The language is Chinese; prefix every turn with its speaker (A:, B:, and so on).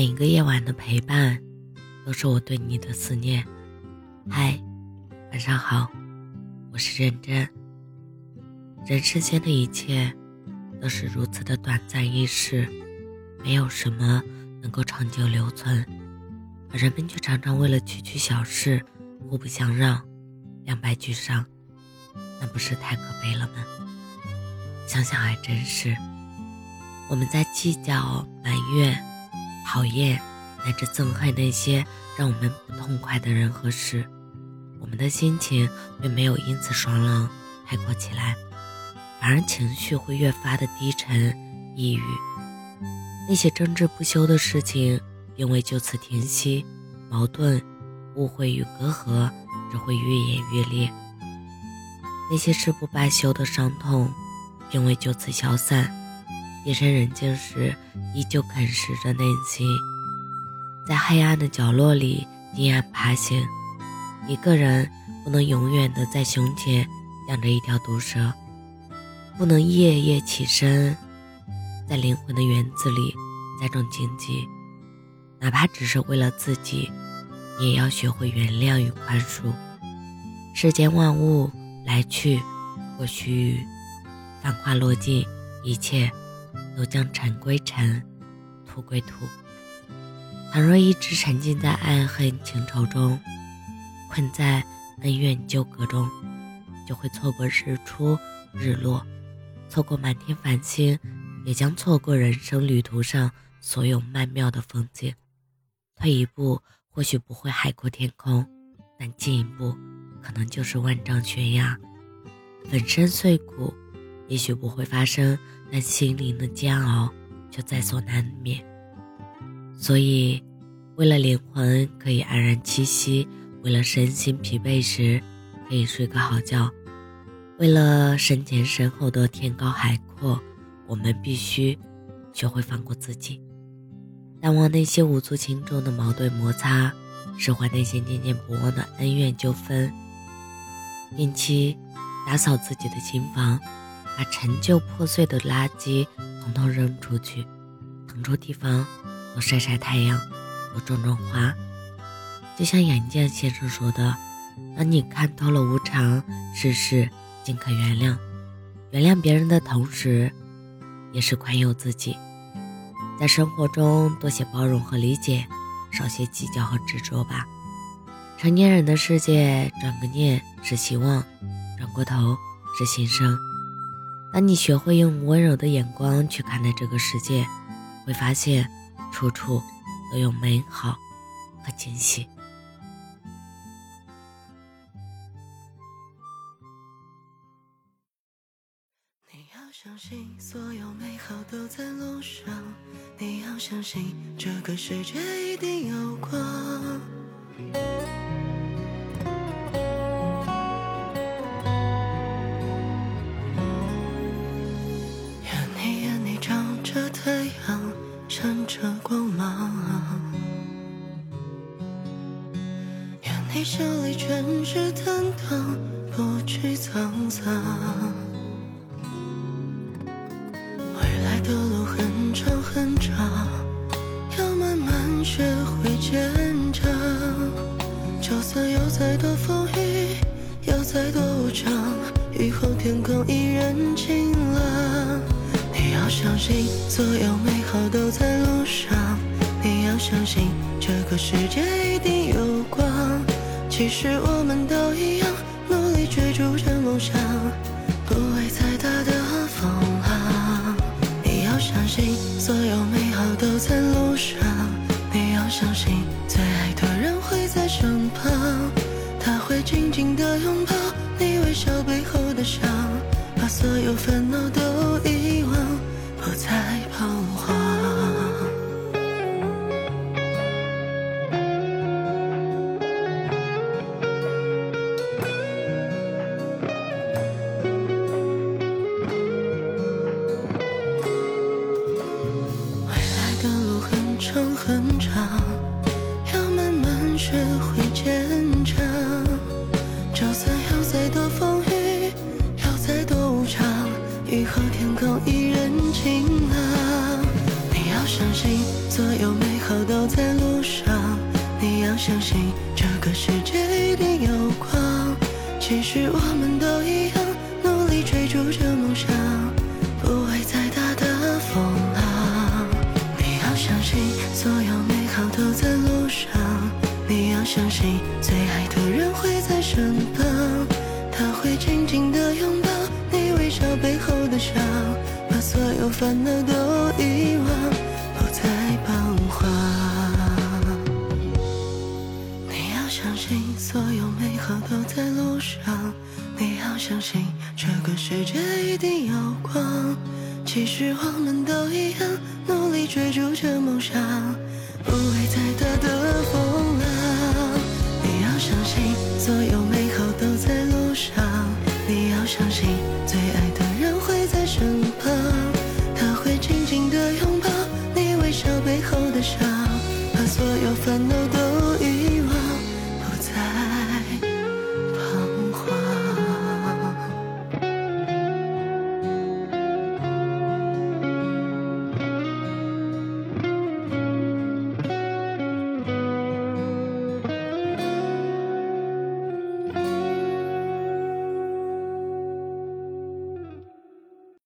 A: 每一个夜晚的陪伴，都是我对你的思念。嗨，晚上好，我是认真。人世间的一切都是如此的短暂易逝，没有什么能够长久留存，而人们却常常为了区区小事互不相让，两败俱伤，那不是太可悲了吗？想想还真是。我们在计较、埋怨。讨厌乃至憎恨那些让我们不痛快的人和事，我们的心情并没有因此爽朗开阔起来，反而情绪会越发的低沉抑郁。那些争执不休的事情并未就此停息，矛盾、误会与隔阂只会越演越烈。那些誓不罢休的伤痛并未就此消散。夜深人静时，依旧啃食着内心，在黑暗的角落里阴暗爬行。一个人不能永远的在胸前养着一条毒蛇，不能夜夜起身，在灵魂的园子里栽种荆棘。哪怕只是为了自己，也要学会原谅与宽恕。世间万物来去或须臾，繁华落尽，一切。都将尘归尘，土归土。倘若一直沉浸在爱恨情仇中，困在恩怨纠葛中，就会错过日出日落，错过满天繁星，也将错过人生旅途上所有曼妙的风景。退一步，或许不会海阔天空，但进一步，可能就是万丈悬崖。粉身碎骨，也许不会发生。但心灵的煎熬却在所难免，所以，为了灵魂可以安然栖息，为了身心疲惫时可以睡个好觉，为了身前身后的天高海阔，我们必须学会放过自己，淡忘那些无足轻重的矛盾摩擦，释怀那些念念不忘的恩怨纠纷，定期打扫自己的心房。把陈旧破碎的垃圾统统扔出去，腾出地方多晒晒太阳，多种种花。就像眼镜先生说的：“当你看透了无常，世事尽可原谅。原谅别人的同时，也是宽宥自己。在生活中多些包容和理解，少些计较和执着吧。成年人的世界，转个念是希望，转过头是新生。”当你学会用温柔的眼光去看待这个世界，会发现处处都有美好和惊喜。
B: 你要相信，所有美好都在路上。你要相信，这个世界一定有光。你手里全是坦荡，不惧沧桑。未来的路很长很长，要慢慢学会坚强。就算有再多风雨，有再多无常，雨后天空依然晴朗。你要相信，所有美好都在路上。你要相信，这个世界一定有光。其实我们都一样，学会坚强。就算有再多风雨，有再多无常，雨后天空依然晴朗。你要相信，所有美好。都在路上。你要相信，这个世界一定有光。其实我们相信，最爱的人会在身旁，他会紧紧地拥抱你微笑背后的伤，把所有烦恼都遗忘，不再彷徨。你要相信，所有美好都在路上。你要相信，这个世界一定有光。其实我们都一样，努力追逐着梦想，不会再大的风浪。把所有烦恼都。